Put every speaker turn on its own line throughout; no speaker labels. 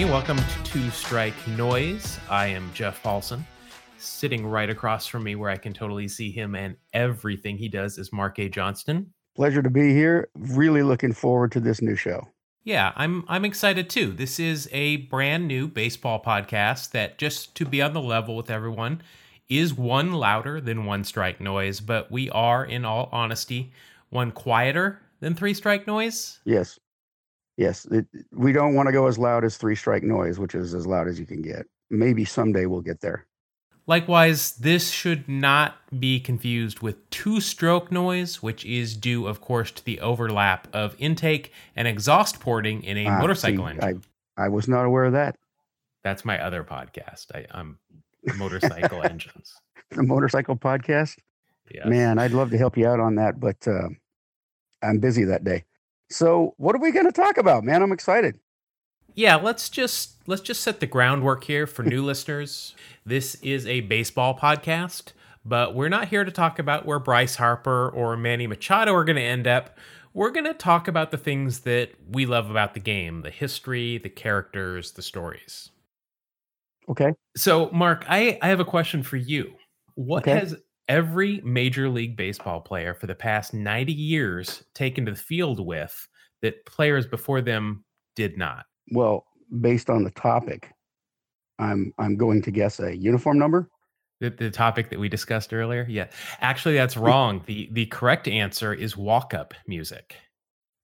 everybody. Welcome to Two Strike Noise. I am Jeff Paulson. Sitting right across from me, where I can totally see him and everything he does, is Mark A. Johnston.
Pleasure to be here. Really looking forward to this new show.
Yeah, I'm I'm excited too. This is a brand new baseball podcast that just to be on the level with everyone is one louder than one strike noise, but we are in all honesty one quieter than three strike noise.
Yes. Yes, it, we don't want to go as loud as three strike noise, which is as loud as you can get. Maybe someday we'll get there.
Likewise, this should not be confused with two stroke noise, which is due, of course, to the overlap of intake and exhaust porting in a ah, motorcycle see, engine.
I, I was not aware of that.
That's my other podcast. I, am motorcycle engines.
The motorcycle podcast?
Yes.
Man, I'd love to help you out on that, but uh, I'm busy that day. So, what are we going to talk about, man? I'm excited.
Yeah, let's just let's just set the groundwork here for new listeners. This is a baseball podcast, but we're not here to talk about where Bryce Harper or Manny Machado are going to end up. We're going to talk about the things that we love about the game, the history, the characters, the stories.
Okay.
So, Mark, I, I have a question for you. What okay. has every Major League Baseball player for the past 90 years taken to the field with that players before them did not?
Well, based on the topic, I'm I'm going to guess a uniform number.
The, the topic that we discussed earlier? Yeah. Actually, that's wrong. the The correct answer is walk up music.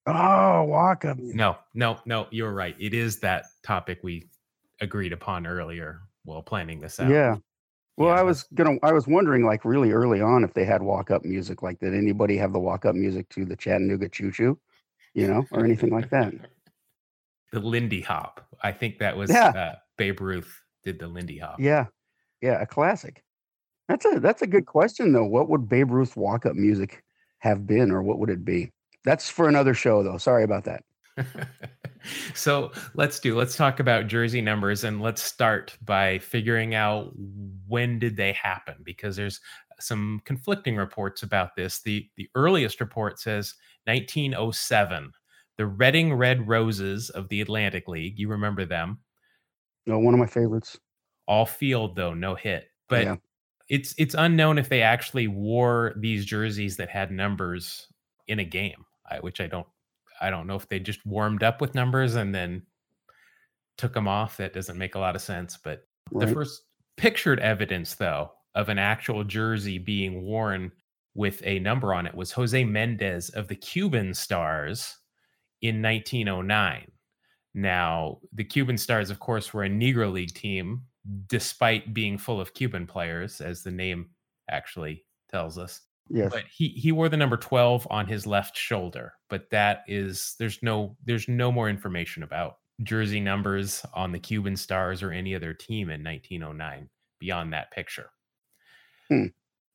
Oh, walk up.
No, no, no, you're right. It is that topic we agreed upon earlier while planning this out.
Yeah. Well, yeah, I was gonna. I was wondering, like, really early on, if they had walk-up music. Like, did anybody have the walk-up music to the Chattanooga Choo Choo, you know, or anything like that?
the Lindy Hop. I think that was yeah. uh, Babe Ruth did the Lindy Hop.
Yeah, yeah, a classic. That's a that's a good question though. What would Babe Ruth walk-up music have been, or what would it be? That's for another show, though. Sorry about that.
so let's do let's talk about jersey numbers and let's start by figuring out when did they happen because there's some conflicting reports about this. The the earliest report says 1907 the reading red roses of the atlantic league you remember them?
No one of my favorites.
All field though no hit but yeah. it's it's unknown if they actually wore these jerseys that had numbers in a game which i don't I don't know if they just warmed up with numbers and then took them off. That doesn't make a lot of sense. But right. the first pictured evidence, though, of an actual jersey being worn with a number on it was Jose Mendez of the Cuban Stars in 1909. Now, the Cuban Stars, of course, were a Negro League team, despite being full of Cuban players, as the name actually tells us.
Yes.
But he he wore the number 12 on his left shoulder, but that is there's no there's no more information about jersey numbers on the Cuban Stars or any other team in 1909 beyond that picture.
Hmm.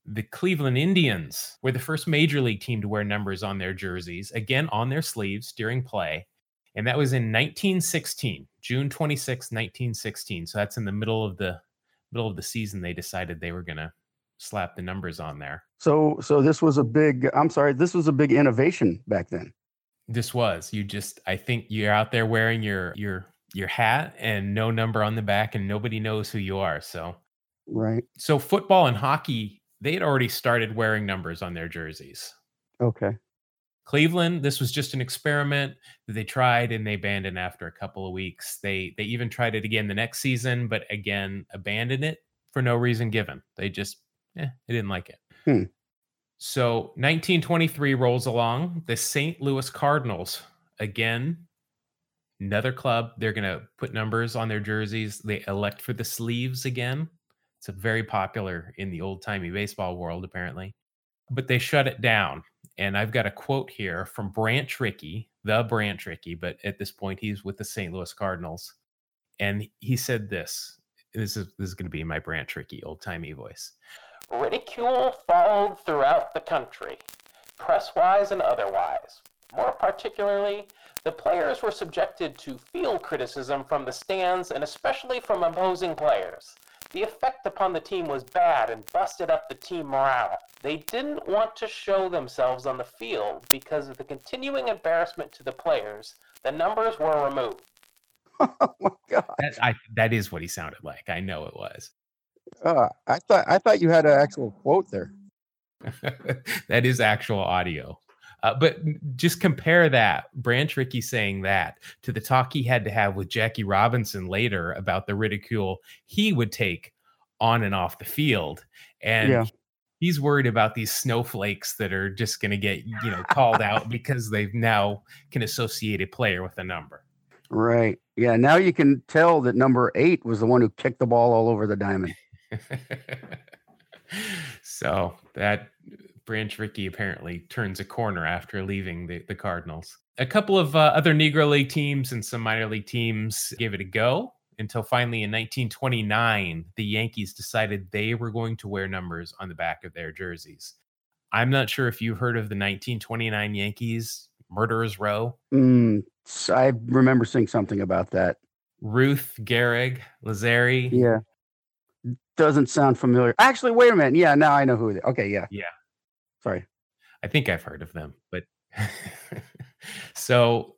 The Cleveland Indians were the first major league team to wear numbers on their jerseys, again on their sleeves during play. And that was in 1916, June 26, 1916. So that's in the middle of the middle of the season they decided they were going to slap the numbers on there.
So so this was a big I'm sorry, this was a big innovation back then.
This was. You just I think you're out there wearing your your your hat and no number on the back and nobody knows who you are. So
Right.
So football and hockey, they had already started wearing numbers on their jerseys.
Okay.
Cleveland, this was just an experiment that they tried and they abandoned after a couple of weeks. They they even tried it again the next season, but again abandoned it for no reason given. They just eh, they didn't like it.
Hmm.
So 1923 rolls along. The St. Louis Cardinals, again, another club. They're going to put numbers on their jerseys. They elect for the sleeves again. It's a very popular in the old timey baseball world, apparently. But they shut it down. And I've got a quote here from Branch Rickey, the Branch Rickey, but at this point he's with the St. Louis Cardinals. And he said this. This is this is going to be my Branch Rickey old timey voice.
Ridicule followed throughout the country, press-wise and otherwise. More particularly, the players were subjected to field criticism from the stands and especially from opposing players. The effect upon the team was bad and busted up the team morale. They didn't want to show themselves on the field because of the continuing embarrassment to the players. The numbers were removed.
oh my god!
That, I, that is what he sounded like. I know it was.
Uh, I thought I thought you had an actual quote there.
that is actual audio. Uh, but just compare that Branch Rickey saying that to the talk he had to have with Jackie Robinson later about the ridicule he would take on and off the field, and yeah. he's worried about these snowflakes that are just going to get you know called out because they've now can associate a player with a number.
Right. Yeah. Now you can tell that number eight was the one who kicked the ball all over the diamond.
so that Branch Rickey apparently turns a corner after leaving the, the Cardinals. A couple of uh, other Negro League teams and some minor league teams gave it a go until finally in 1929, the Yankees decided they were going to wear numbers on the back of their jerseys. I'm not sure if you've heard of the 1929 Yankees Murderers Row.
Mm, I remember seeing something about that.
Ruth, Gehrig, Lazzeri,
Yeah. Doesn't sound familiar. Actually, wait a minute. Yeah, now I know who. They, okay, yeah.
Yeah.
Sorry.
I think I've heard of them, but so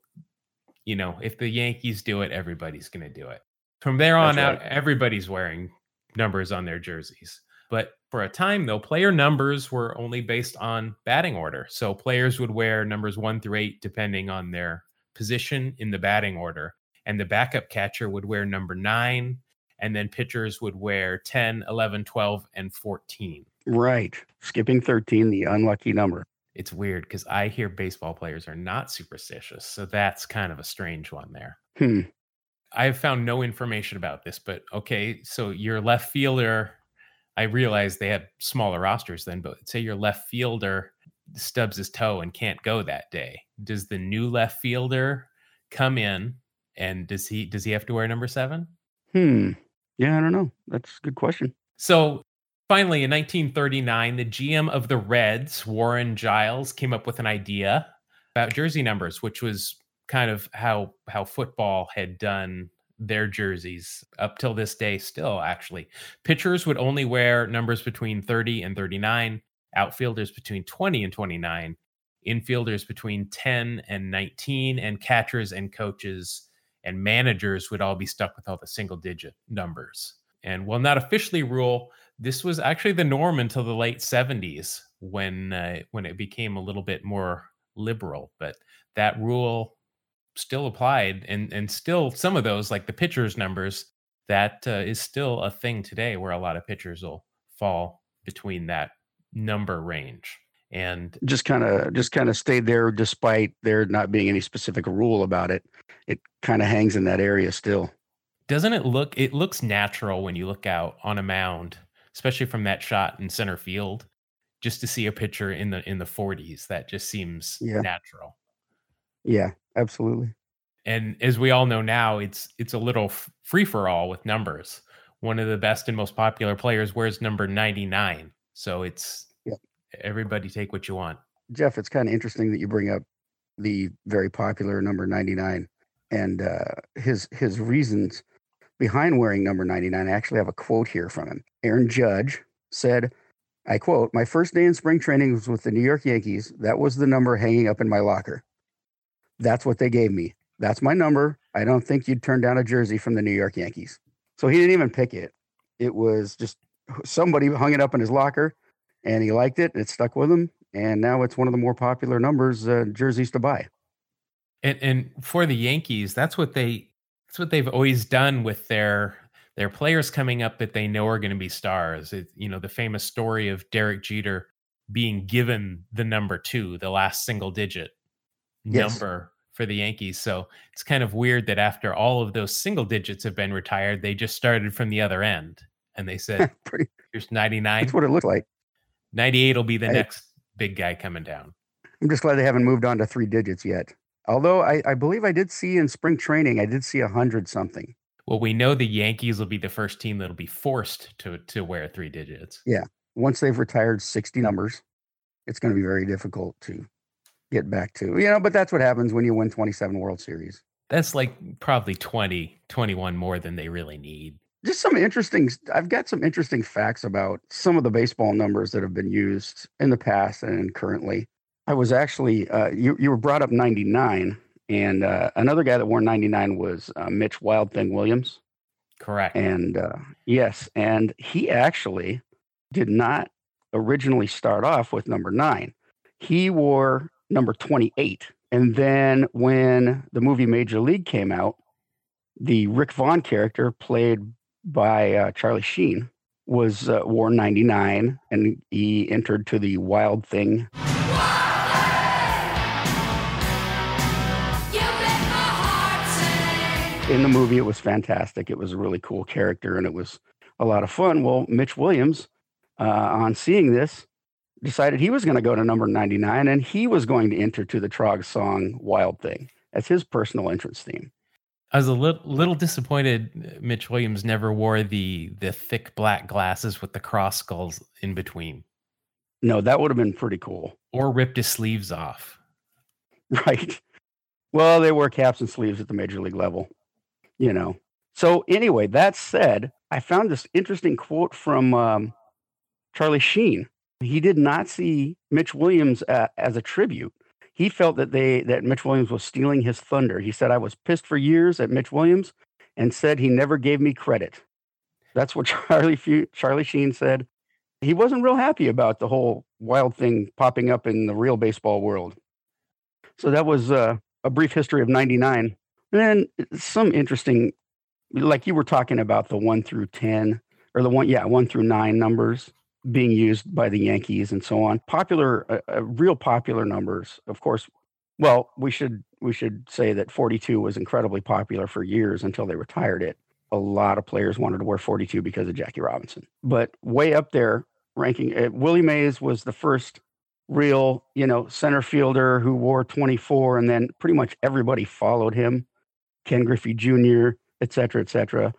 you know, if the Yankees do it, everybody's going to do it. From there on out, everybody's wearing numbers on their jerseys. But for a time, though, player numbers were only based on batting order. So players would wear numbers one through eight, depending on their position in the batting order. And the backup catcher would wear number nine. And then pitchers would wear 10, 11, 12, and 14.
Right. Skipping 13, the unlucky number.
It's weird because I hear baseball players are not superstitious. So that's kind of a strange one there.
Hmm.
I've found no information about this, but okay. So your left fielder, I realize they have smaller rosters then, but say your left fielder stubs his toe and can't go that day. Does the new left fielder come in and does he does he have to wear number seven?
Hmm. Yeah, I don't know. That's a good question.
So Finally, in 1939, the GM of the Reds, Warren Giles, came up with an idea about jersey numbers, which was kind of how how football had done their jerseys up till this day still actually pitchers would only wear numbers between 30 and 39 outfielders between 20 and 29 infielders between 10 and 19 and catchers and coaches and managers would all be stuck with all the single digit numbers. And while not officially rule this was actually the norm until the late 70s when uh, when it became a little bit more liberal but that rule still applied and and still some of those like the pitchers numbers that uh, is still a thing today where a lot of pitchers will fall between that number range and
just kind of just kind of stayed there despite there not being any specific rule about it it kind of hangs in that area still
doesn't it look it looks natural when you look out on a mound especially from that shot in center field. Just to see a pitcher in the in the 40s, that just seems yeah. natural.
Yeah, absolutely.
And as we all know now, it's it's a little free for all with numbers. One of the best and most popular players wears number 99. So it's. Everybody take what you want.
Jeff, it's kind of interesting that you bring up the very popular number 99 and uh, his his reasons behind wearing number 99. I actually have a quote here from him. Aaron Judge said, I quote, My first day in spring training was with the New York Yankees. That was the number hanging up in my locker. That's what they gave me. That's my number. I don't think you'd turn down a jersey from the New York Yankees. So he didn't even pick it. It was just somebody hung it up in his locker and he liked it. It stuck with him. And now it's one of the more popular numbers uh, jerseys to buy.
And, and for the Yankees, that's what they that's what they've always done with their their players coming up that they know are going to be stars. It, you know, the famous story of Derek Jeter being given the number two, the last single digit yes. number for the Yankees. So it's kind of weird that after all of those single digits have been retired, they just started from the other end and they said, Pretty, "Here's 99."
That's what it looked like.
98 will be the I, next big guy coming down.
I'm just glad they haven't moved on to three digits yet. Although I, I believe I did see in spring training, I did see a hundred something.
Well, we know the Yankees will be the first team that'll be forced to to wear three digits.
Yeah. Once they've retired 60 numbers, it's going to be very difficult to get back to. You know, but that's what happens when you win 27 World Series.
That's like probably 20, 21 more than they really need.
Just some interesting I've got some interesting facts about some of the baseball numbers that have been used in the past and currently. I was actually uh, you you were brought up 99 And uh, another guy that wore 99 was uh, Mitch Wild Thing Williams.
Correct.
And uh, yes, and he actually did not originally start off with number nine. He wore number 28. And then when the movie Major League came out, the Rick Vaughn character, played by uh, Charlie Sheen, was uh, wore 99 and he entered to the Wild Thing. In the movie, it was fantastic. It was a really cool character and it was a lot of fun. Well, Mitch Williams, uh, on seeing this, decided he was going to go to number 99 and he was going to enter to the Trog song Wild Thing as his personal entrance theme.
I was a little, little disappointed uh, Mitch Williams never wore the the thick black glasses with the cross skulls in between.
No, that would have been pretty cool.
Or ripped his sleeves off.
Right. Well, they wear caps and sleeves at the major league level, you know. So anyway, that said, I found this interesting quote from um, Charlie Sheen. He did not see Mitch Williams uh, as a tribute he felt that they that Mitch Williams was stealing his thunder. He said, "I was pissed for years at Mitch Williams, and said he never gave me credit." That's what Charlie Charlie Sheen said. He wasn't real happy about the whole wild thing popping up in the real baseball world. So that was uh, a brief history of '99. And then some interesting, like you were talking about the one through ten, or the one, yeah, one through nine numbers being used by the Yankees and so on. Popular, uh, uh, real popular numbers, of course. Well, we should we should say that 42 was incredibly popular for years until they retired it. A lot of players wanted to wear 42 because of Jackie Robinson. But way up there, ranking, uh, Willie Mays was the first real, you know, center fielder who wore 24, and then pretty much everybody followed him. Ken Griffey Jr., et cetera, et cetera,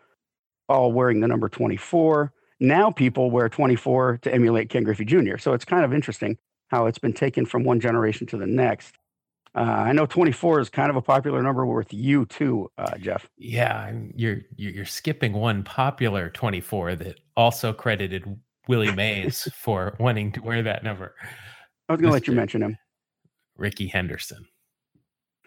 all wearing the number 24 now people wear 24 to emulate Ken Griffey Jr. So it's kind of interesting how it's been taken from one generation to the next. Uh, I know 24 is kind of a popular number with you too, uh, Jeff.
Yeah, you're you're skipping one popular 24 that also credited Willie Mays for wanting to wear that number.
I was going to let you mention him.
Rickey Henderson,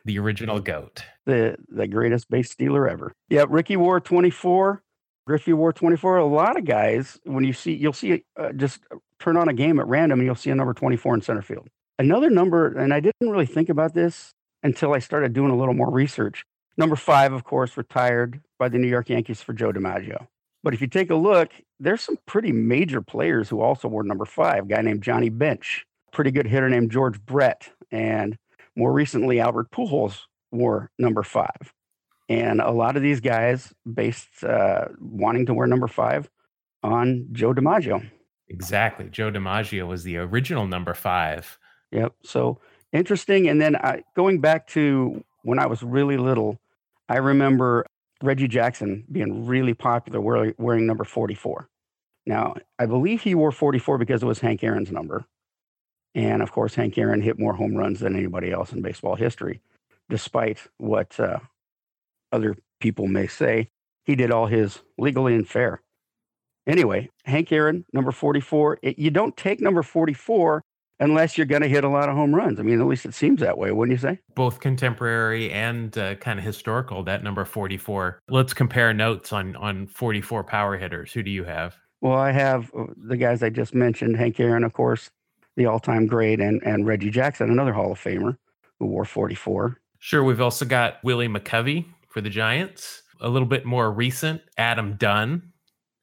the original goat,
the the greatest base stealer ever. Yeah, Rickey wore 24. Griffey wore 24. A lot of guys, when you see, you'll see uh, just turn on a game at random and you'll see a number 24 in center field. Another number, and I didn't really think about this until I started doing a little more research. Number five, of course, retired by the New York Yankees for Joe DiMaggio. But if you take a look, there's some pretty major players who also wore number five. A guy named Johnny Bench, pretty good hitter named George Brett, and more recently, Albert Pujols wore number five. And a lot of these guys based uh, wanting to wear number five on Joe DiMaggio.
Exactly. Joe DiMaggio was the original number five.
Yep. So interesting. And then I, going back to when I was really little, I remember Reggie Jackson being really popular wearing, wearing number 44. Now, I believe he wore 44 because it was Hank Aaron's number. And of course, Hank Aaron hit more home runs than anybody else in baseball history, despite what uh, other people may say. He did all his legally and fair. Anyway, Hank Aaron, number 44. It, you don't take number 44 unless you're going to hit a lot of home runs. I mean, at least it seems that way, wouldn't you say?
Both contemporary and uh, kind of historical. That number 44. Let's compare notes on on 44 power hitters. Who do you have?
Well, I have uh, the guys I just mentioned. Hank Aaron, of course, the all-time great, and and Reggie Jackson, another Hall of Famer who wore 44.
Sure. We've also got Willie McCovey, for the Giants. A little bit more recent, Adam Dunn,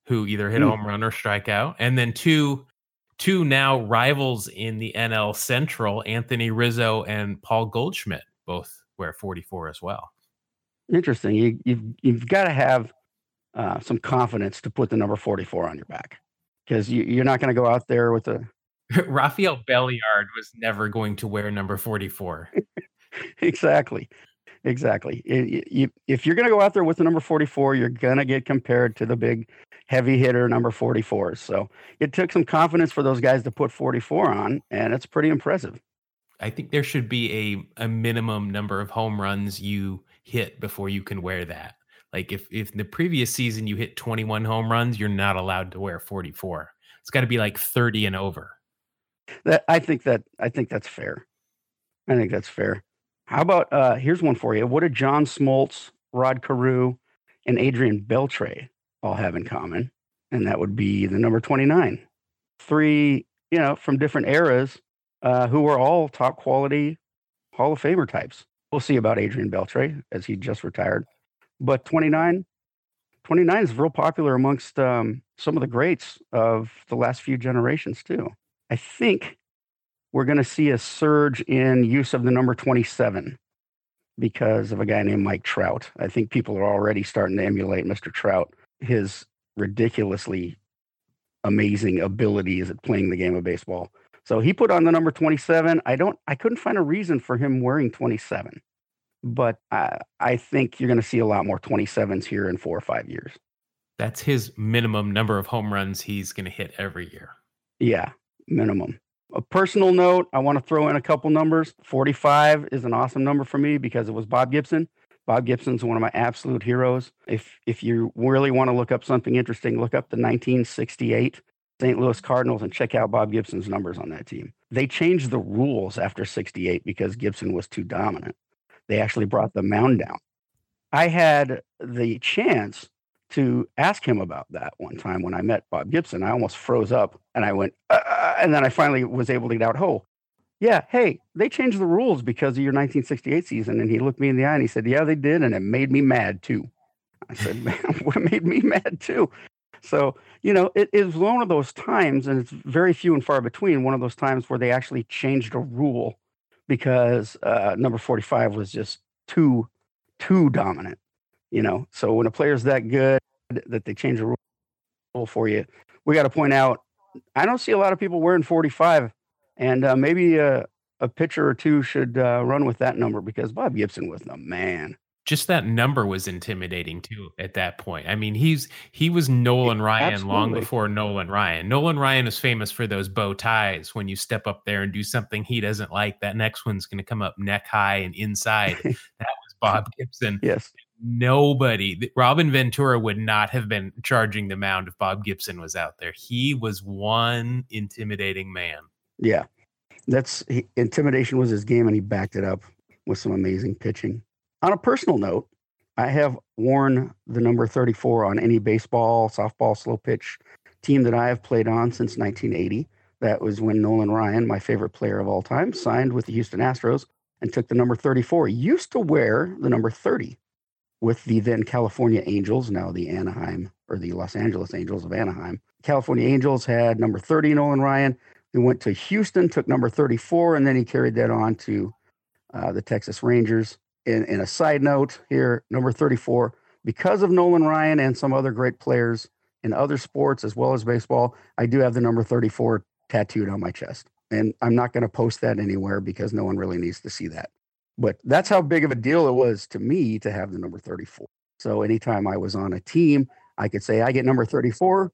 who either hit a hmm. home run or strike out, and then two two now rivals in the NL Central, Anthony Rizzo and Paul Goldschmidt, both wear 44 as well.
Interesting. You, you've you've got to have uh, some confidence to put the number 44 on your back because you, you're not going to go out there with a.
Rafael Belliard was never going to wear number 44.
exactly. Exactly. if you're going to go out there with the number 44, you're going to get compared to the big heavy hitter number 44s. So it took some confidence for those guys to put 44 on, and it's pretty impressive.
I think there should be a, a minimum number of home runs you hit before you can wear that. Like if if the previous season you hit 21 home runs, you're not allowed to wear 44. It's got to be like 30 and over.
That I think that I think that's fair. I think that's fair. How about uh here's one for you. What did John Smoltz, Rod Carew, and Adrian Beltre all have in common? And that would be the number 29. Three, you know, from different eras, uh, who were all top quality Hall of Famer types. We'll see about Adrian Beltre as he just retired. But 29, 29 is real popular amongst um, some of the greats of the last few generations, too. I think we're going to see a surge in use of the number 27 because of a guy named Mike Trout. I think people are already starting to emulate Mr. Trout, his ridiculously amazing abilities at playing the game of baseball. So he put on the number 27. I don't I couldn't find a reason for him wearing 27. But I, I think you're going to see a lot more 27s here in 4 or 5 years.
That's his minimum number of home runs he's going to hit every year.
Yeah, minimum. A personal note, I want to throw in a couple numbers. 45 is an awesome number for me because it was Bob Gibson. Bob Gibson's one of my absolute heroes. If if you really want to look up something interesting, look up the 1968 St. Louis Cardinals and check out Bob Gibson's numbers on that team. They changed the rules after 68 because Gibson was too dominant. They actually brought the mound down. I had the chance to ask him about that one time when I met Bob Gibson. I almost froze up and I went, uh, uh and then I finally was able to get out, oh, yeah, hey, they changed the rules because of your 1968 season. And he looked me in the eye and he said, yeah, they did. And it made me mad too. I said, man, what made me mad too? So, you know, it is one of those times, and it's very few and far between, one of those times where they actually changed a rule because uh, number 45 was just too, too dominant, you know. So when a player's that good that they change a rule for you, we got to point out, I don't see a lot of people wearing 45 and uh, maybe a, a pitcher or two should uh, run with that number because Bob Gibson was the man.
Just that number was intimidating too at that point. I mean, he's he was Nolan Ryan Absolutely. long before Nolan Ryan. Nolan Ryan is famous for those bow ties. When you step up there and do something he doesn't like, that next one's going to come up neck high and inside. that was Bob Gibson.
Yes.
Nobody, Robin Ventura would not have been charging the mound if Bob Gibson was out there. He was one intimidating man.
Yeah, that's he, intimidation was his game, and he backed it up with some amazing pitching. On a personal note, I have worn the number 34 on any baseball, softball, slow pitch team that I have played on since 1980. That was when Nolan Ryan, my favorite player of all time, signed with the Houston Astros and took the number 34. He used to wear the number 30 with the then California Angels, now the Anaheim or the Los Angeles Angels of Anaheim. California Angels had number 30 Nolan Ryan, he went to Houston, took number 34, and then he carried that on to uh, the Texas Rangers. In, in a side note here, number 34, because of Nolan Ryan and some other great players in other sports as well as baseball, I do have the number 34 tattooed on my chest. And I'm not going to post that anywhere because no one really needs to see that. But that's how big of a deal it was to me to have the number 34. So anytime I was on a team, I could say, I get number 34.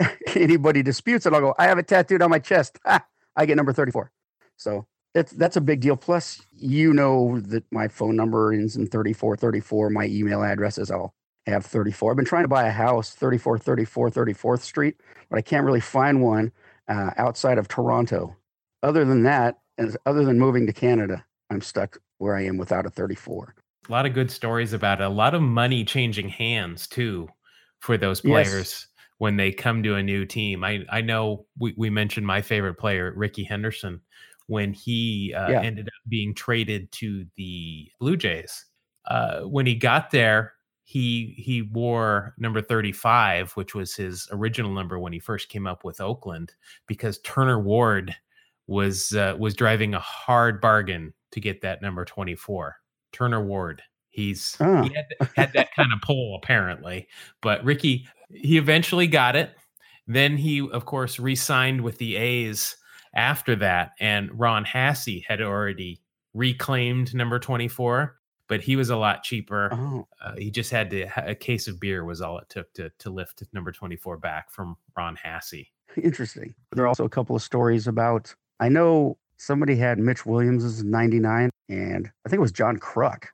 anybody disputes it, I'll go, I have it tattooed on my chest. I get number 34. So that's that's a big deal. Plus, you know that my phone number ends in 34, 34. My email address is I'll have 34. I've been trying to buy a house, 34, 34, 34th Street, but I can't really find one uh, outside of Toronto. Other than that, and other than moving to Canada, I'm stuck where I am without a 34.
A lot of good stories about it. A lot of money changing hands too for those players. Yes when they come to a new team. I I know we, we mentioned my favorite player, Rickey Henderson, when he uh, yeah. ended up being traded to the Blue Jays. Uh, when he got there, he he wore number 35, which was his original number when he first came up with Oakland, because Turner Ward was uh, was driving a hard bargain to get that number 24. Turner Ward. He's oh. he had, had that kind of pull apparently, but Rickey he eventually got it. Then he, of course, re-signed with the A's after that, and Ron Hassey had already reclaimed number 24, but he was a lot cheaper. Oh. Uh, he just had to a case of beer was all it took to to lift number 24 back from Ron Hassey.
Interesting. There are also a couple of stories about. I know somebody had Mitch Williams' 99, and I think it was John Kruk.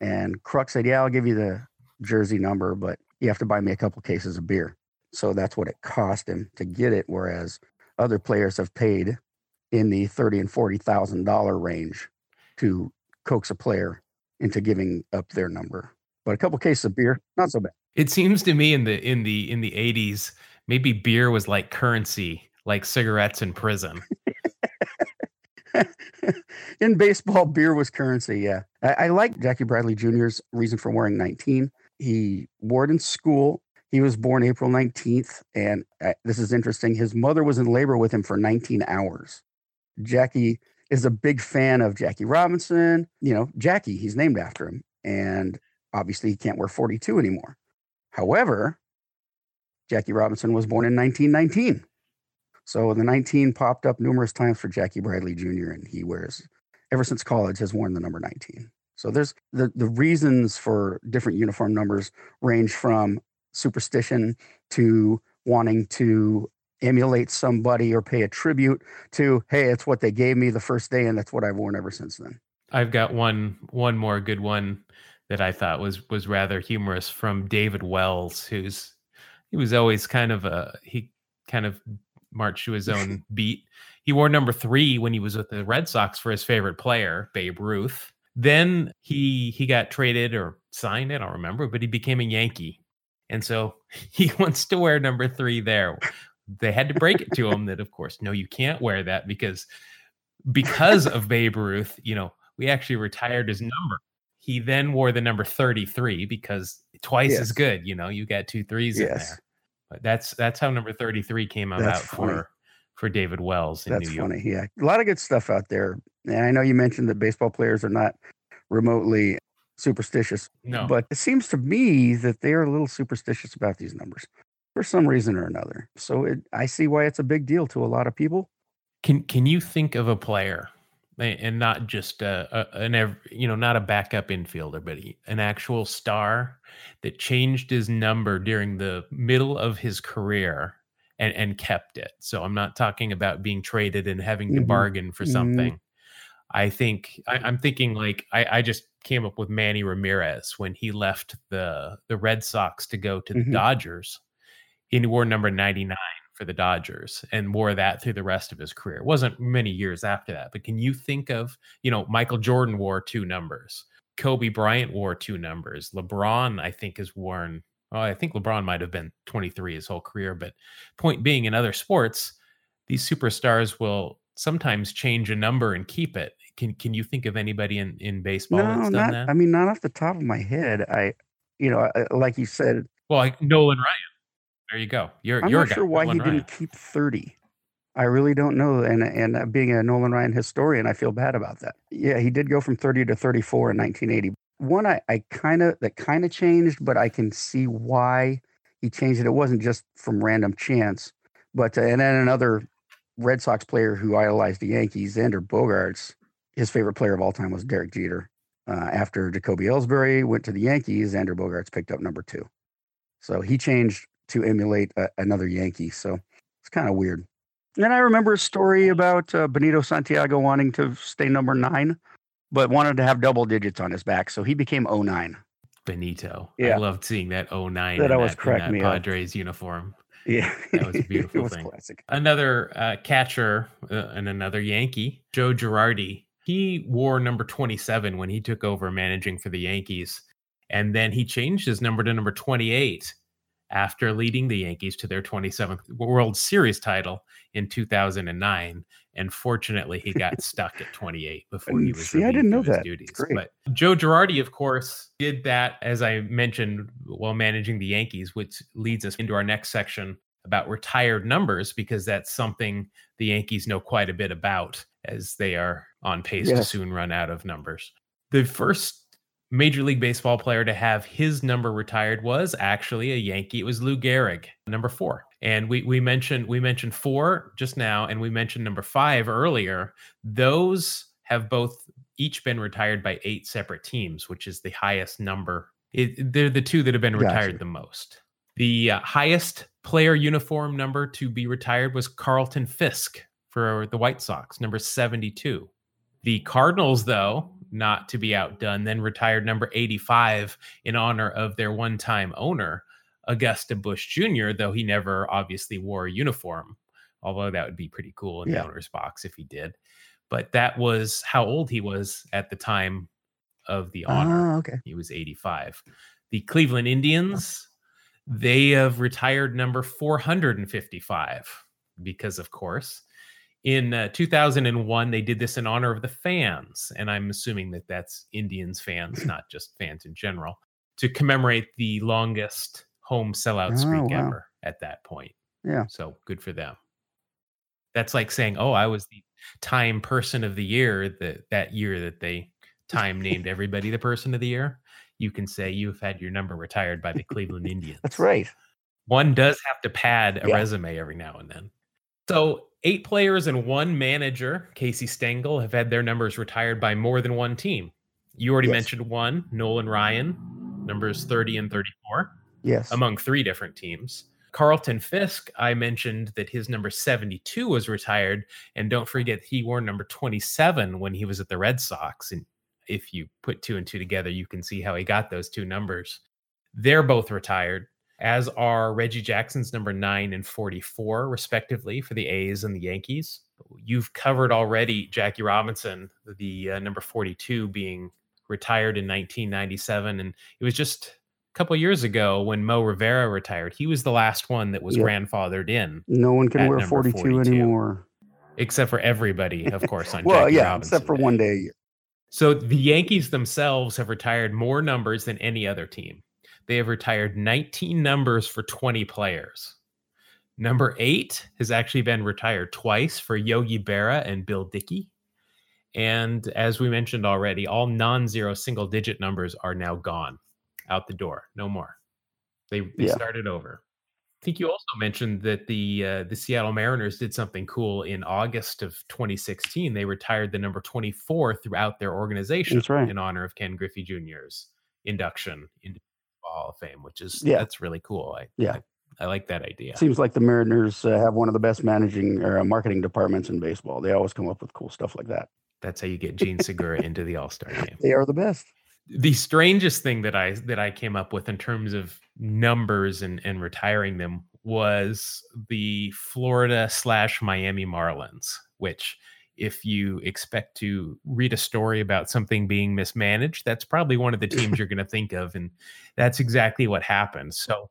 And Kruk said, "Yeah, I'll give you the jersey number, but you have to buy me a couple cases of beer. So that's what it cost him to get it. Whereas other players have paid in the thirty and forty thousand dollar range to coax a player into giving up their number. But a couple cases of beer, not so bad.
It seems to me in the in the in the 80s, maybe beer was like currency, like cigarettes in prison.
in baseball, beer was currency. Yeah. I, I like Jackie Bradley Jr.'s reason for wearing 19. He wore it in school. He was born April 19th. And uh, this is interesting. His mother was in labor with him for 19 hours. Jackie is a big fan of Jackie Robinson. You know, Jackie, he's named after him. And obviously, he can't wear 42 anymore. However, Jackie Robinson was born in 1919. So the 19 popped up numerous times for Jackie Bradley Jr. and he wears ever since college has worn the number 19. So there's the the reasons for different uniform numbers range from superstition to wanting to emulate somebody or pay a tribute to hey it's what they gave me the first day and that's what I've worn ever since then.
I've got one one more good one that I thought was was rather humorous from David Wells who's he was always kind of a he kind of march to his own beat. He wore number three when he was with the Red Sox for his favorite player, Babe Ruth. Then he he got traded or signed, I don't remember, but he became a Yankee. And so he wants to wear number three there. They had to break it to him that, of course, no, you can't wear that because because of Babe Ruth, you know, we actually retired his number. He then wore the number 33 because twice yes. as good, you know, you got two threes yes. in there. But that's that's how number 33 came about for for David Wells
in that's New York. funny. Yeah. A lot of good stuff out there. And I know you mentioned that baseball players are not remotely superstitious.
No.
But it seems to me that they are a little superstitious about these numbers for some reason or another. So it, I see why it's a big deal to a lot of people.
Can can you think of a player and not just a, a, an you know not a backup infielder but an actual star that changed his number during the middle of his career and and kept it so i'm not talking about being traded and having to mm-hmm. bargain for mm-hmm. something mm-hmm. i think I, am thinking like I, I just came up with manny ramirez when he left the the red sox to go to the mm-hmm. dodgers he wore number 99 for the Dodgers and wore that through the rest of his career. It wasn't many years after that, but can you think of, you know, Michael Jordan wore two numbers. Kobe Bryant wore two numbers. LeBron, I think, has worn, well, I think LeBron might have been 23 his whole career. But point being, in other sports, these superstars will sometimes change a number and keep it. Can can you think of anybody in, in baseball no, that's done
not,
that?
I mean, not off the top of my head. I, you know, like you said.
Well, like Nolan Ryan. There you go. You're
I'm
you're
not sure why
Nolan
he Ryan. didn't keep 30. I really don't know. And and uh, being a Nolan Ryan historian, I feel bad about that. Yeah, he did go from 30 to 34 in 1980. One I, I kind of that kind of changed, but I can see why he changed it. It wasn't just from random chance. But uh, and then another Red Sox player who idolized the Yankees, Xander Bogaerts. his favorite player of all time was Derek Jeter. Uh, after Jacoby Ellsbury went to the Yankees, Xander Bogaerts picked up number two. So he changed to emulate a, another Yankee. So it's kind of weird. And I remember a story about uh, Benito Santiago wanting to stay number nine, but wanted to have double digits on his back. So he became 09.
Benito. Yeah. I loved seeing that 09 that always cracked me Padres up. uniform.
Yeah.
That was a beautiful was thing. Classic. Another uh, catcher uh, and another Yankee, Joe Girardi. He wore number 27 when he took over managing for the Yankees. And then he changed his number to number 28 after leading the Yankees to their 27th World Series title in 2009. And fortunately, he got stuck at 28 before he was.
See, I didn't know that. Duties.
But Joe Girardi, of course, did that as I mentioned while managing the Yankees, which leads us into our next section about retired numbers because that's something the Yankees know quite a bit about as they are on pace yes. to soon run out of numbers. The first Major League Baseball player to have his number retired was actually a Yankee. It was Lou Gehrig, number four. And we we mentioned we mentioned four just now, and we mentioned number five earlier. Those have both each been retired by eight separate teams, which is the highest number. It, they're the two that have been retired gotcha. the most. The uh, highest player uniform number to be retired was Carlton Fisk for the White Sox, number 72. The Cardinals, though, not to be outdone, then retired number 85 in honor of their one time owner, Augusta Busch Jr., though he never obviously wore a uniform although that would be pretty cool in yeah. the owner's box if he did. But that was how old he was at the time of the honor.
Oh, okay.
He was 85. The Cleveland Indians, they have retired number 455 because, of course, in uh, 2001 they did this in honor of the fans and i'm assuming that that's indians fans not just fans in general to commemorate the longest home sellout streak oh, wow. ever at that point.
Yeah.
So good for them. That's like saying oh i was the time person of the year that that year that they time named everybody the person of the year. You can say you've had your number retired by the cleveland indians.
that's right.
One does have to pad a yeah. resume every now and then so eight players and one manager, Casey Stengel, have had their numbers retired by more than one team. You already yes. mentioned one, Nolan Ryan, numbers 30 and 34.
Yes.
Among three different teams. Carlton Fisk, I mentioned that his number 72 was retired. And don't forget, he wore number 27 when he was at the Red Sox. And if you put two and two together, you can see how he got those two numbers. They're both retired as are Reggie Jackson's number nine and 44, respectively, for the A's and the Yankees. You've covered already Jackie Robinson, the uh, number 42, being retired in 1997. And it was just a couple years ago when Mo Rivera retired. He was the last one that was yep. grandfathered in.
No one can wear 42, 42, anymore.
Except for everybody, of course, on
well,
Jackie
yeah,
Robinson
except for
Day.
one day a year.
So the Yankees themselves have retired more numbers than any other team they have retired 19 numbers for 20 players. Number eight has actually been retired twice for Yogi Berra and Bill Dickey. And as we mentioned already, all non zero single digit numbers are now gone out the door. No more. They, they yeah. started over. I think you also mentioned that the uh, the Seattle Mariners did something cool in August of 2016. They retired the number 24 throughout their organization
right.
in honor of Ken Griffey Jr.'s induction into Hall of Fame, which is
yeah,
that's really cool. I
yeah.
I, I like that idea.
Seems like the Mariners uh, have one of the best managing or uh, marketing departments in baseball. They always come up with cool stuff like that.
That's how you get Jean Segura into the All Star game.
They are the best.
The strangest thing that I that I came up with in terms of numbers and and retiring them was the Florida slash Miami Marlins, which if you expect to read a story about something being mismanaged, that's probably one of the teams you're going to think of. And that's exactly what happened. So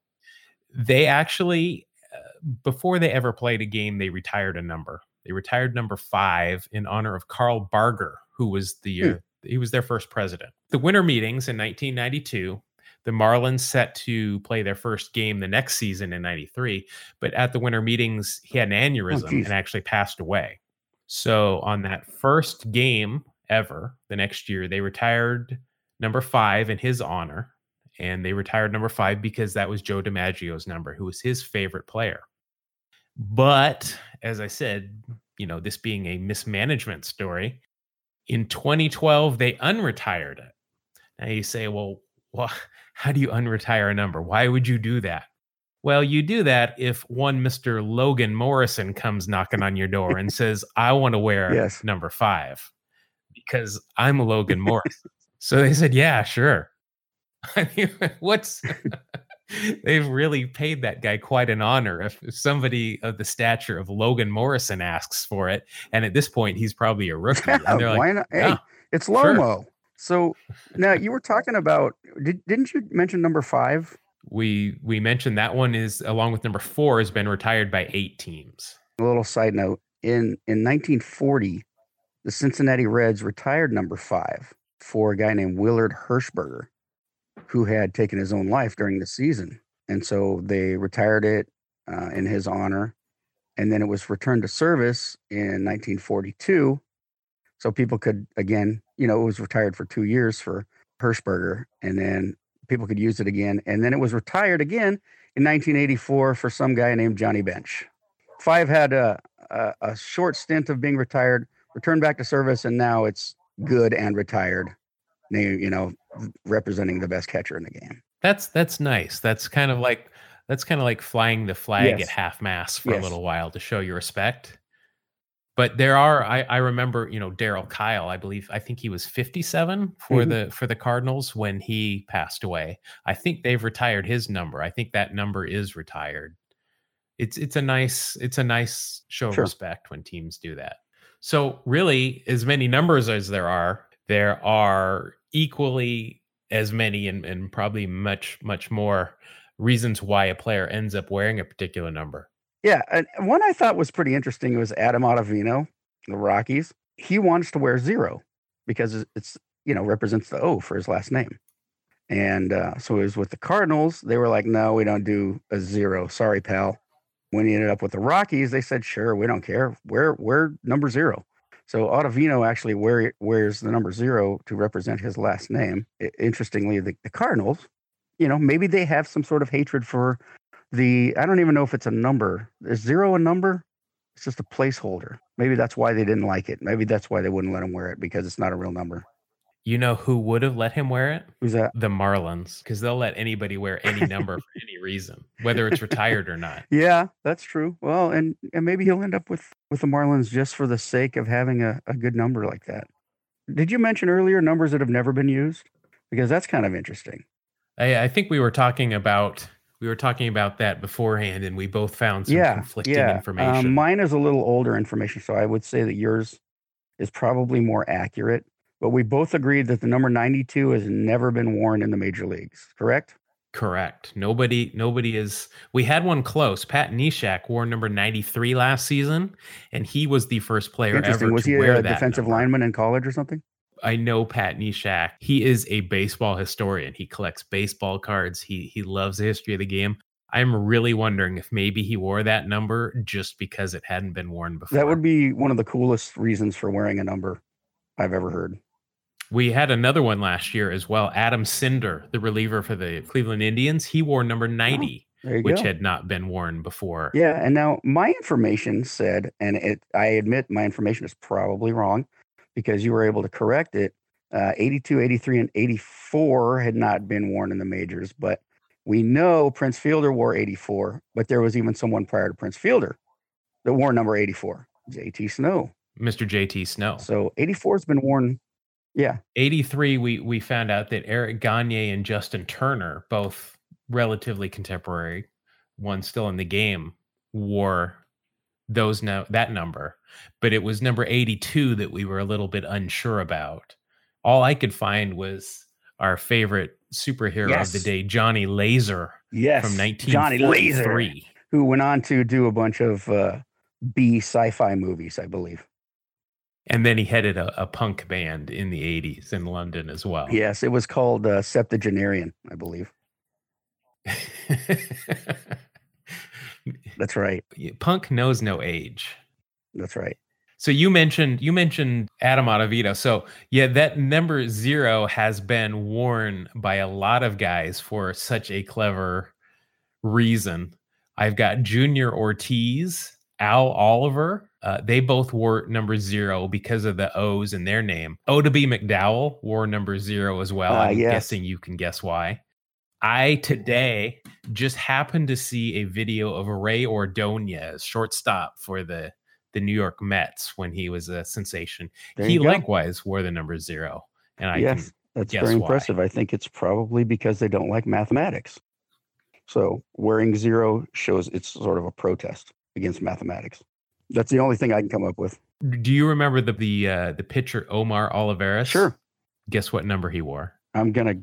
they actually, uh, before they ever played a game, they retired a number. They retired number five in honor of Carl Barger, who was the hmm. uh, he was their first president. The winter meetings in 1992 the Marlins set to play their first game the next season in 93. But at the winter meetings, he had an oh, aneurysm oh, and actually passed away. So on that first game ever, the next year, they retired number five in his honor. And they retired number five because that was Joe DiMaggio's number, who was his favorite player. But as I said, you know, this being a mismanagement story, in 2012, they unretired it. Now you say, well, how do you unretire a number? Why would you do that? Well, you do that if one Mr. Logan Morrison comes knocking on your door and says, I want to wear
yes.
number five because I'm Logan Morrison. so they said, Yeah, sure. I mean, what's they've really paid that guy quite an honor if somebody of the stature of Logan Morrison asks for it. And at this point, he's probably a rookie.
Yeah, and they're why not? Hey, yeah, it's Lomo. Sure. So now you were talking about, did, didn't you mention number five?
We we mentioned that one is along with number four has been retired by eight teams.
A little side note: in in 1940, the Cincinnati Reds retired number five for a guy named Willard Hershberger, who had taken his own life during the season, and so they retired it uh, in his honor. And then it was returned to service in 1942, so people could again, you know, it was retired for two years for Hershberger, and then people could use it again. And then it was retired again in 1984 for some guy named Johnny Bench. Five had a, a, a short stint of being retired, returned back to service, and now it's good and retired. You know, representing the best catcher in the game.
That's that's nice. That's kind of like that's kind of like flying the flag yes. at half mast for yes. a little while to show your respect but there are I, I remember you know Darryl Kile I believe I think he was 57 for mm-hmm. the for the Cardinals when he passed away I think they've retired his number I think that number is retired it's it's a nice it's a nice show of
Sure.
respect when teams do that. So really, as many numbers as there are, there are equally as many and, and probably much much more reasons why a player ends up wearing a particular number.
Yeah, and one I thought was pretty interesting was Adam Ottavino, the Rockies. He wants to wear zero because it's- you know represents the O for his last name, and uh, so he was with the Cardinals. They were like, "No, we don't do a zero. Sorry, pal." When he ended up with the Rockies, they said, "Sure, we don't care. We're, we're number zero. So Ottavino actually wear, wears the number zero to represent his last name. Interestingly, the, the Cardinals, you know, maybe they have some sort of hatred for the I don't even know if it's a number. Is zero a number? It's just a placeholder. Maybe that's why they didn't like it. Maybe that's why they wouldn't let him wear it because it's not a real number.
You know who would have let him wear it?
Who's that?
The Marlins, because they'll let anybody wear any number for any reason, whether it's retired or not.
Yeah, that's true. Well, and and maybe he'll end up with with the Marlins just for the sake of having a, a good number like that. Did you mention earlier numbers that have never been used? Because that's kind of interesting.
I, I think we were talking about we were talking about that beforehand, and we both found some
yeah,
conflicting
yeah.
information.
Um, mine is a little older information, so I would say that yours is probably more accurate. But we both agreed that the number 92 has never been worn in the major leagues, correct?
Correct. Nobody, nobody is. We had one close. Pat Neshek wore number ninety-three last season, and he was the first player ever
Was
to
he
wear
a
that
defensive
number.
lineman in college or something?
I know Pat Neshek. He is a baseball historian. He collects baseball cards. He he loves the history of the game. I'm really wondering if maybe he wore that number just because it hadn't been worn before.
That would be one of the coolest reasons for wearing a number I've ever heard.
We had another one last year as well. Adam Cimber, the reliever for the Cleveland Indians, he wore number 90,
There you
which
go.
had not been worn before.
Yeah, and now my information said, and it I admit my information is probably wrong because you were able to correct it. Uh, 82, 83, and 84 had not been worn in the majors, but we know Prince Fielder wore 84, but there was even someone prior to Prince Fielder that wore number 84, JT Snow.
Mr. JT Snow.
So 84 has been worn. Yeah,
83, we we found out that Eric Gagne and Justin Turner, both relatively contemporary, one still in the game, wore those no that number. But it was number 82 that we were a little bit unsure about. All I could find was our favorite superhero of the day, Johnny Laser
yes,
from
Johnny Laser,
1943.
who went on to do a bunch of uh, B sci-fi movies, I believe.
And then he headed a, a punk band in the 80s in London as well.
Yes, it was called uh, Septuagenarian, I believe. That's right.
punk knows no age.
That's right.
So you mentioned you mentioned Adam Ottavino. So yeah, that number zero has been worn by a lot of guys for such a clever reason. I've got Junior Ortiz, Al Oliver. Uh, they both wore number zero because of the O's in their name. Oddibe McDowell wore number zero as well.
Ah,
I'm
yes.
guessing you can guess why. I today just happened to see a video of Rey Ordonez, shortstop for the the New York Mets when he was a sensation.
There
he likewise wore the number zero, and I
yes, that's very
why.
impressive. I think it's probably because they don't like mathematics. So wearing zero shows it's sort of a protest against mathematics. That's the only thing I can come up with.
Do you remember the the uh, the pitcher Omar Olivares?
Sure.
Guess what number he wore?
I'm gonna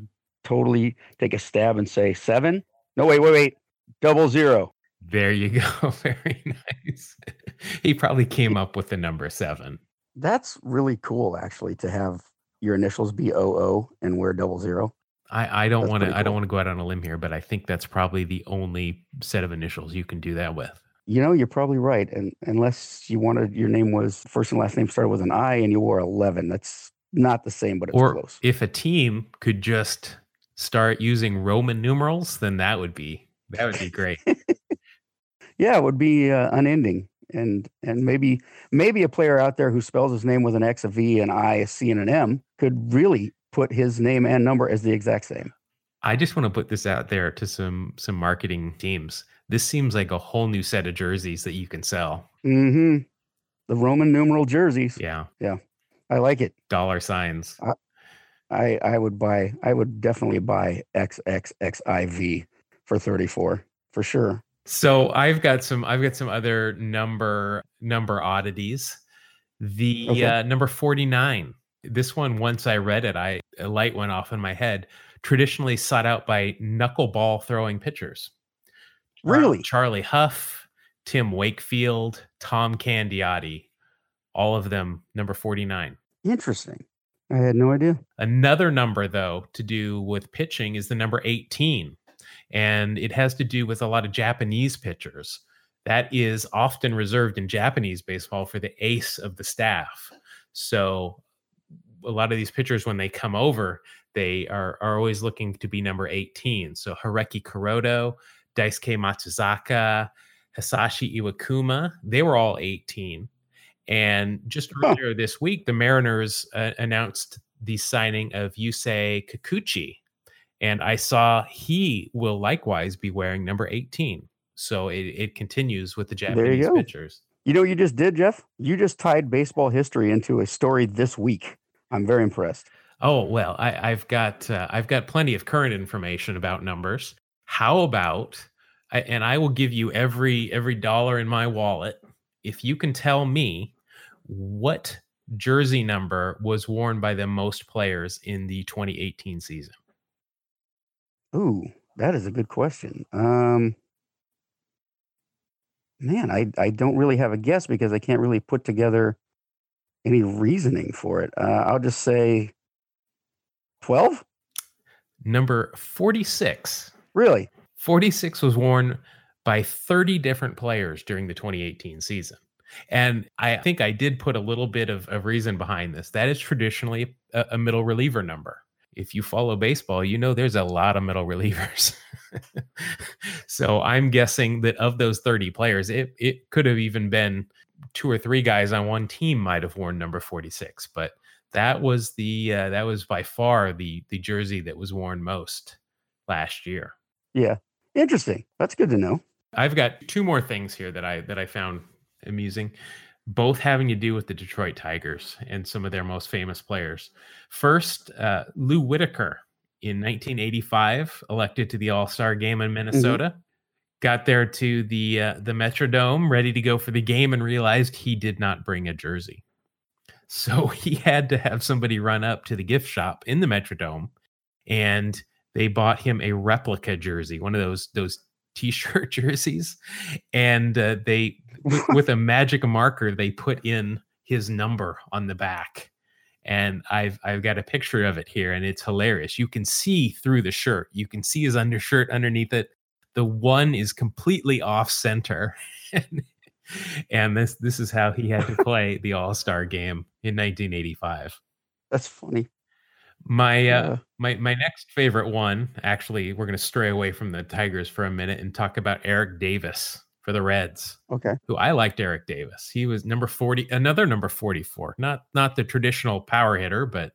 totally take a stab and say seven. No, wait, wait, wait. Double zero.
There you go. Very nice. he probably came up with the number seven.
That's really cool, actually, to have your initials be OO and wear double zero.
I, I don't want to
pretty
I don't want to go out on a limb here, but I think that's probably the only set of initials you can do that with.
You know, you're probably right. And unless you wanted your name was first and last name started with an I and you wore 11, that's not the same, but it's
or
close.
if a team could just start using Roman numerals, then that would be that would be great.
Yeah, it would be uh, unending. And and maybe maybe a player out there who spells his name with an X, a V, an I, a C, and an M could really put his name and number as the exact same.
I just want to put this out there to some some marketing teams. This seems like a whole new set of jerseys that you can sell.
Mm-hmm. The Roman numeral jerseys.
Yeah, Yeah.
I like it.
dollar signs.
I I would buy. I would definitely buy XXXIV for 34 for sure.
So I've got some I've got some other number number oddities. The okay. uh, number 49. This one once I read it, I a light went off in my head. Traditionally sought out by knuckleball throwing pitchers.
Really?
Charlie Hough, Tim Wakefield, Tom Candiotti, all of them number 49.
Interesting. I had no idea.
Another number, though, to do with pitching is the number 18. And it has to do with a lot of Japanese pitchers. That is often reserved in Japanese baseball for the ace of the staff. So a lot of these pitchers, when they come over, they are, are always looking to be number 18. So Hiroki Kuroda, Daisuke Matsuzaka, Hisashi Iwakuma, they were all 18. And just earlier huh. this week, the Mariners uh, announced the signing of Yusei Kikuchi. And I saw he will likewise be wearing number 18. So it, it continues with the Japanese you pitchers.
You know you just did, Jeff? You just tied baseball history into a story this week. I'm very impressed.
Oh well, I, have got uh, I've got plenty of current information about numbers. How about I, and I will give you every every dollar in my wallet if you can tell me what jersey number was worn by the most players in the 2018 season?
Ooh, that is a good question. Um, man, I I don't really have a guess because I can't really put together any reasoning for it. Uh, I'll just say 12?
Number 46.
Really?
46 was worn by 30 different players during the 2018 season. And I think I did put a little bit of, of reason behind this. That is traditionally a, a middle reliever number. If you follow baseball, you know there's a lot of middle relievers. so I'm guessing that of those 30 players, it, it could have even been two or three guys on one team might have worn number 46. But that was the uh, that was by far the the jersey that was worn most last year.
Yeah. Interesting. That's good to know.
I've got two more things here that I that I found amusing, both having to do with the Detroit Tigers and some of their most famous players. First, uh, Lou Whitaker in 1985, elected to the All Star game in mm-hmm. Minnesota. Mm-hmm. Got there to the uh, the Metrodome, ready to go for the game, and realized he did not bring a jersey. So he had to have somebody run up to the gift shop in the Metrodome, and they bought him a replica jersey, one of those those t-shirt jerseys, and uh, they with a magic marker they put in his number on the back and I've I've got a picture of it here, and it's hilarious. You can see through the shirt. You can see his undershirt underneath it. The one is completely off center, and this this is how he had to play the All Star game in 1985.
That's funny.
My uh, my my next favorite one, actually, we're going to stray away from the Tigers for a minute and talk about Eric Davis for the Reds.
Okay.
Who I liked Eric Davis. He was number 40, another number 44. Not not the traditional power hitter, but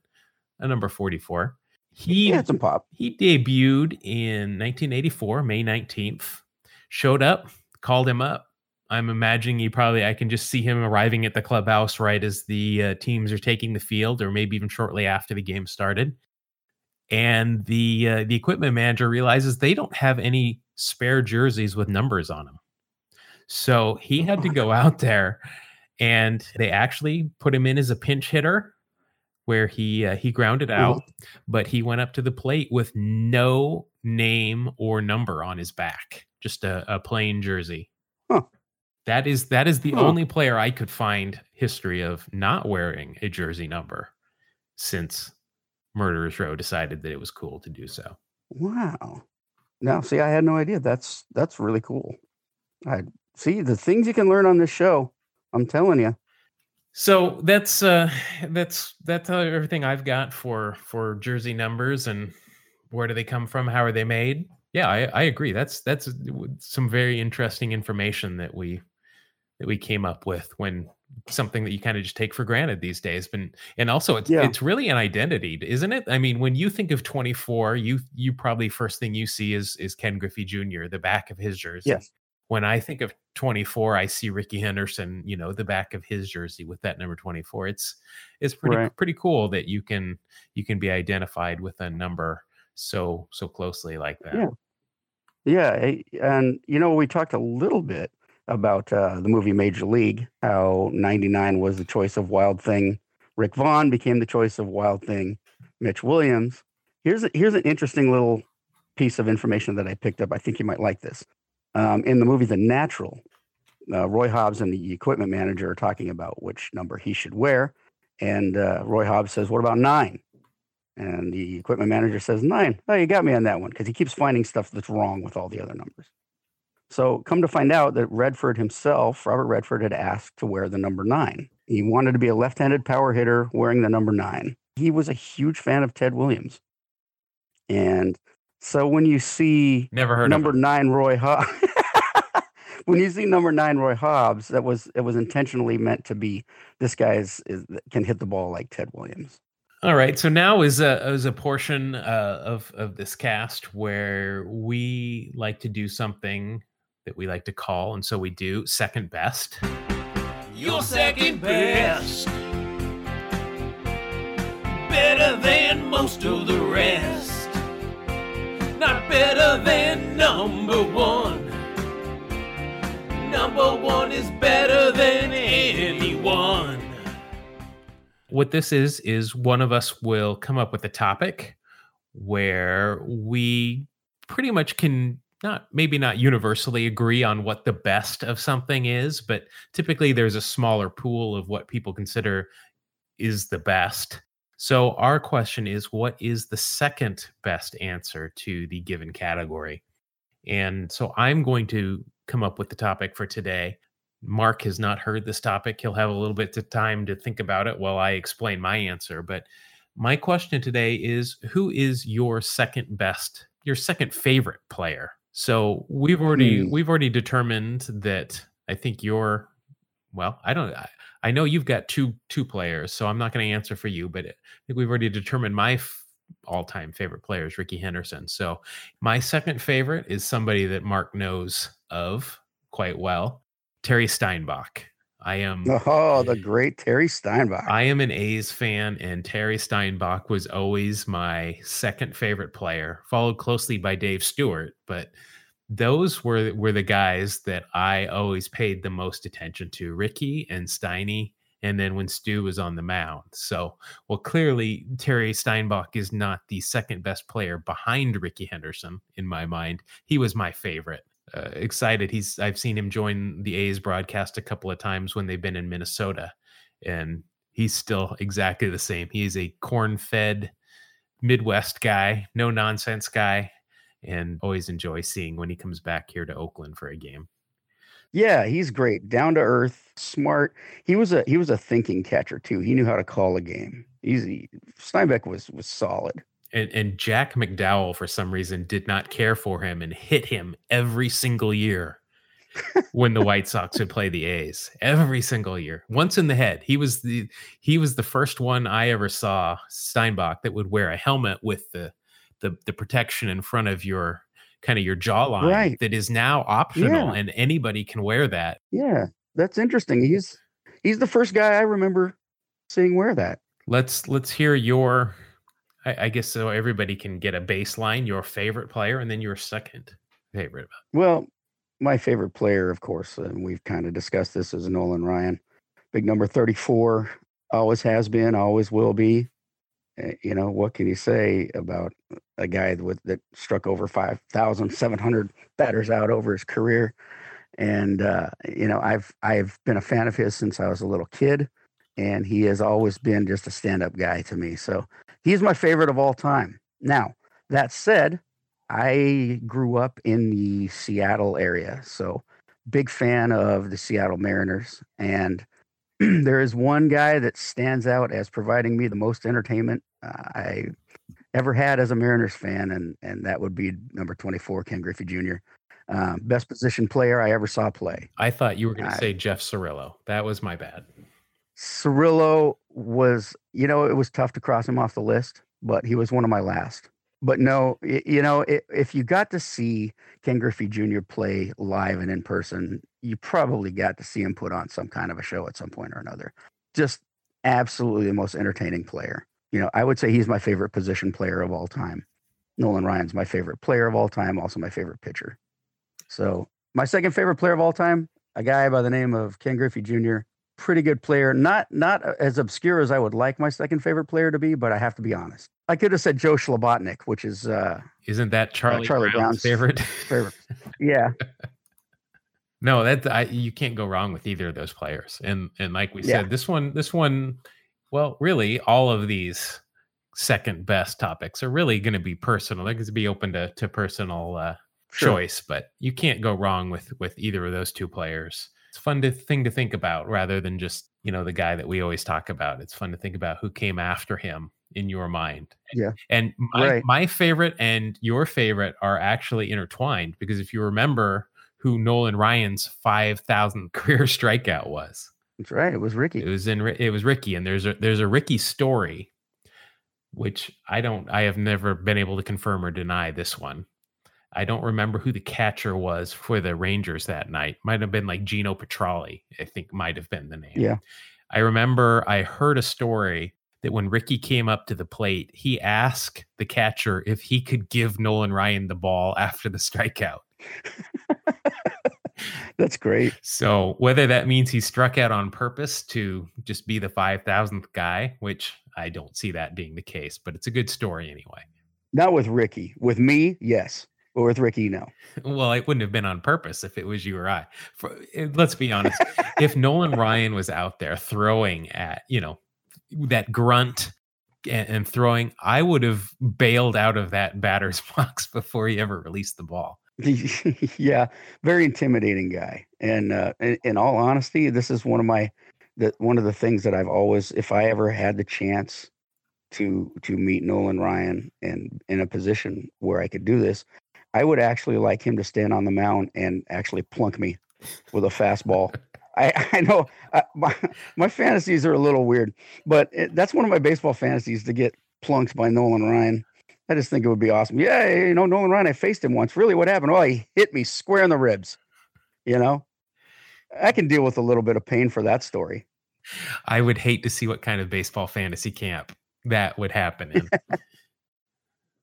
a number 44. He
had some pop.
He debuted in 1984, May 19th. Showed up, called him up. I'm imagining he probably I can just see him arriving at the clubhouse right as the uh, teams are taking the field, or maybe even shortly after the game started. And the uh, the equipment manager realizes they don't have any spare jerseys with numbers on them. So he had to go out there and they actually put him in as a pinch hitter where he uh, he grounded out, mm-hmm. but he went up to the plate with no name or number on his back, just a, a plain jersey. Huh. That is that is the huh. only player I could find history of not wearing a jersey number since Murderers Row decided that it was cool to do so.
Wow. Now, see, I had no idea. That's that's really cool. I See the things you can learn on this show. I'm telling you.
So that's uh that's that's everything I've got for for jersey numbers and where do they come from? How are they made? Yeah, I, I agree. That's that's some very interesting information that we that we came up with when something that you kind of just take for granted these days. But and also it's yeah. it's really an identity, isn't it? I mean, when you think of 24, you you probably first thing you see is is Ken Griffey Jr. the back of his jersey.
Yes
when I think of 24, I see Rickey Henderson, you know, the back of his jersey with that number 24. It's it's pretty right. pretty cool that you can you can be identified with a number so so closely like that.
Yeah. Yeah, and you know we talked a little bit about uh, the movie Major League, how 99 was the choice of Wild Thing. Rick Vaughn became the choice of Wild Thing. Mitch Williams. Here's a, here's an interesting little piece of information that I picked up. I think you might like this. Um, in the movie The Natural, uh, Roy Hobbs and the equipment manager are talking about which number he should wear. And uh, Roy Hobbs says, What about nine? And the equipment manager says, Nine. Oh, you got me on that one because he keeps finding stuff that's wrong with all the other numbers. So, come to find out that Redford himself, Robert Redford, had asked to wear the number nine. He wanted to be a left handed power hitter wearing the number nine. He was a huge fan of Ted Williams. And so when you see
never heard
number nine Roy Hobbs, when you see number nine Roy Hobbs, that was it was intentionally meant to be this guy is, is can hit the ball like Ted Williams.
All right, so now is a is a portion uh, of of this cast where we like to do something that we like to call, and so we do second best. Your second best, better than most of the rest not better than number one. Number one is better than anyone. What this is, is one of us will come up with a topic where we pretty much can not maybe not universally agree on what the best of something is, but typically there's a smaller pool of what people consider is the best. So our question is what is the second best answer to the given category? And so I'm going to come up with the topic for today. Mark has not heard this topic. He'll have a little bit of time to think about it while I explain my answer. But my question today is who is your second best, your second favorite player? So we've already mm. we've already determined that I think you're well, I don't I, I know you've got two two players, so I'm not going to answer for you, but eh, I think we've already determined my f- all-time favorite player is Rickey Henderson. So my second favorite is somebody that Mark knows of quite well, Terry Steinbach. I am
Oh, the great Terry Steinbach.
I am an A's fan, and Terry Steinbach was always my second favorite player, followed closely by Dave Stewart. But those were were the guys that I always paid the most attention to, Rickey and Steiny, and then when Stu was on the mound. So, well, clearly Terry Steinbach is not the second best player behind Rickey Henderson in my mind. He was my favorite. Uh, excited. He's I've seen him join the A's broadcast a couple of times when they've been in Minnesota, and he's still exactly the same. He is a corn-fed Midwest guy, no nonsense guy and always enjoy seeing when he comes back here to Oakland for a game.
Yeah, he's great, down to earth, smart. He was a he was a thinking catcher too. He knew how to call a game. Easy. Steinbach was was solid.
And, and Jack McDowell, for some reason, did not care for him and hit him every single year when the White Sox would play the A's. Every single year, once in the head. He was the he was the first one I ever saw Steinbach that would wear a helmet with the the the protection in front of your kind of your jawline right. that is now optional yeah. and anybody can wear that.
Yeah, that's interesting. He's he's the first guy I remember seeing wear that.
Let's let's hear your I, I guess so everybody can get a baseline, your favorite player, and then your second favorite.
Well, my favorite player, of course, and we've kind of discussed this, is Nolan Ryan. Big number 34, always has been, always will be. Eh, you know, what can you say about a guy with that struck over 5,700 batters out over his career? And uh, you know, I've I've been a fan of his since I was a little kid, and he has always been just a stand-up guy to me. So he's my favorite of all time. Now, that said, I grew up in the Seattle area, so big fan of the Seattle Mariners, and there is one guy that stands out as providing me the most entertainment uh, I ever had as a Mariners fan, and and that would be number 24, Ken Griffey Jr. Um, best position player I ever saw play.
I thought you were going to say Jeff Cirillo. That was my bad.
Cirillo was, you know, it was tough to cross him off the list, but he was one of my last but no, you know, if you got to see Ken Griffey Jr. play live and in person, you probably got to see him put on some kind of a show at some point or another. Just absolutely the most entertaining player. You know, I would say he's my favorite position player of all time. Nolan Ryan's my favorite player of all time, also my favorite pitcher. So my second favorite player of all time, a guy by the name of Ken Griffey Jr. Pretty good player, not not as obscure as I would like my second favorite player to be, but I have to be honest. I could have said Joe Shlabotnik, which is uh,
isn't that Charlie, uh, Charlie Brown's, Brown's favorite? favorite.
Yeah.
no, that I, you can't go wrong with either of those players. And and like we yeah. said, this one, this one, well, really, all of these second best topics are really going to be personal. They're going to be open to to personal uh, sure. choice, but you can't go wrong with with either of those two players. It's fun to thing to think about rather than just you know the guy that we always talk about. It's fun to think about who came after him in your mind.
Yeah.
And my, right. my favorite and your favorite are actually intertwined because if you remember who Nolan Ryan's 5,000 career strikeout was.
That's right. It was Rickey.
It was in it was Rickey and there's a there's a Rickey story which I don't I have never been able to confirm or deny this one. I don't remember who the catcher was for the Rangers that night. Might have been like Geno Petralli, I think might have been the name.
Yeah.
I remember I heard a story that when Rickey came up to the plate, he asked the catcher if he could give Nolan Ryan the ball after the strikeout.
That's great.
So whether that means he struck out on purpose to just be the 5000th guy, which I don't see that being the case, but it's a good story anyway.
Not with Rickey. With me, yes. But with Rickey, no.
Well, it wouldn't have been on purpose if it was you or I. For, eh, let's be honest. if Nolan Ryan was out there throwing at, you know, that grunt and, and, throwing, I would have bailed out of that batter's box before he ever released the ball.
yeah, very intimidating guy. And uh, in, in, all honesty, this is one of my that one of the things that I've always, if I ever had the chance to to meet Nolan Ryan and in a position where I could do this, I would actually like him to stand on the mound and actually plunk me with a fastball. I, I know I, uh, my, my fantasies are a little weird, but it, that's one of my baseball fantasies to get plunked by Nolan Ryan. I just think it would be awesome. Yeah, you know, Nolan Ryan, I faced him once. Really, what happened? Oh, he hit me square in the ribs. You know, I can deal with a little bit of pain for that story.
I would hate to see what kind of baseball fantasy camp that would happen in.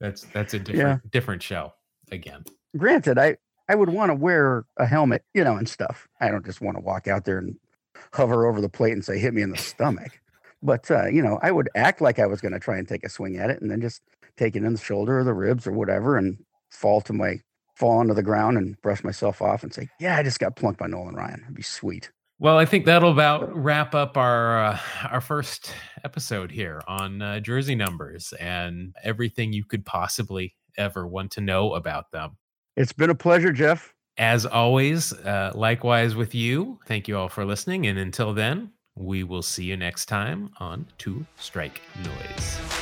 that's that's a different yeah. different show again.
Granted, I I would want to wear a helmet, you know, and stuff. I don't just want to walk out there and hover over the plate and say, hit me in the stomach. But, uh, you know, I would act like I was going to try and take a swing at it and then just take it in the shoulder or the ribs or whatever and fall to my, fall onto the ground and brush myself off and say, yeah, I just got plunked by Nolan Ryan. It'd be sweet.
Well, I think that'll about wrap up our uh, our first episode here on uh, jersey numbers and everything you could possibly ever want to know about them.
It's been a pleasure, Jeff.
As always, uh, likewise with you. Thank you all for listening. And until then, we will see you next time on Two Strike Noise.